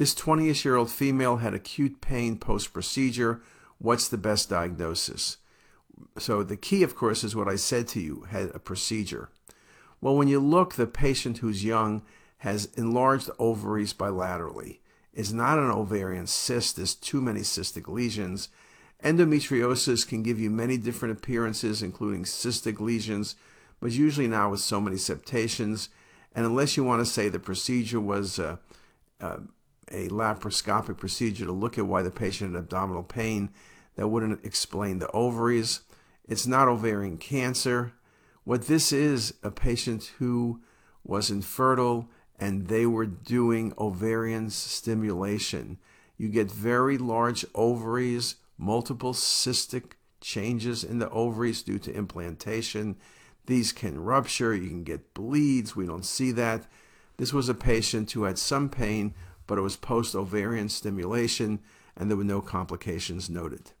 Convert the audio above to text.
This 20 year old female had acute pain post procedure. What's the best diagnosis? So, the key, of course, is what I said to you had a procedure. Well, when you look, the patient who's young has enlarged ovaries bilaterally. It's not an ovarian cyst, there's too many cystic lesions. Endometriosis can give you many different appearances, including cystic lesions, but usually now with so many septations. And unless you want to say the procedure was uh, uh, a laparoscopic procedure to look at why the patient had abdominal pain, that wouldn't explain the ovaries. It's not ovarian cancer. What this is, a patient who was infertile and they were doing ovarian stimulation. You get very large ovaries, multiple cystic changes in the ovaries due to implantation. These can rupture, you can get bleeds. We don't see that. This was a patient who had some pain, but it was post ovarian stimulation and there were no complications noted.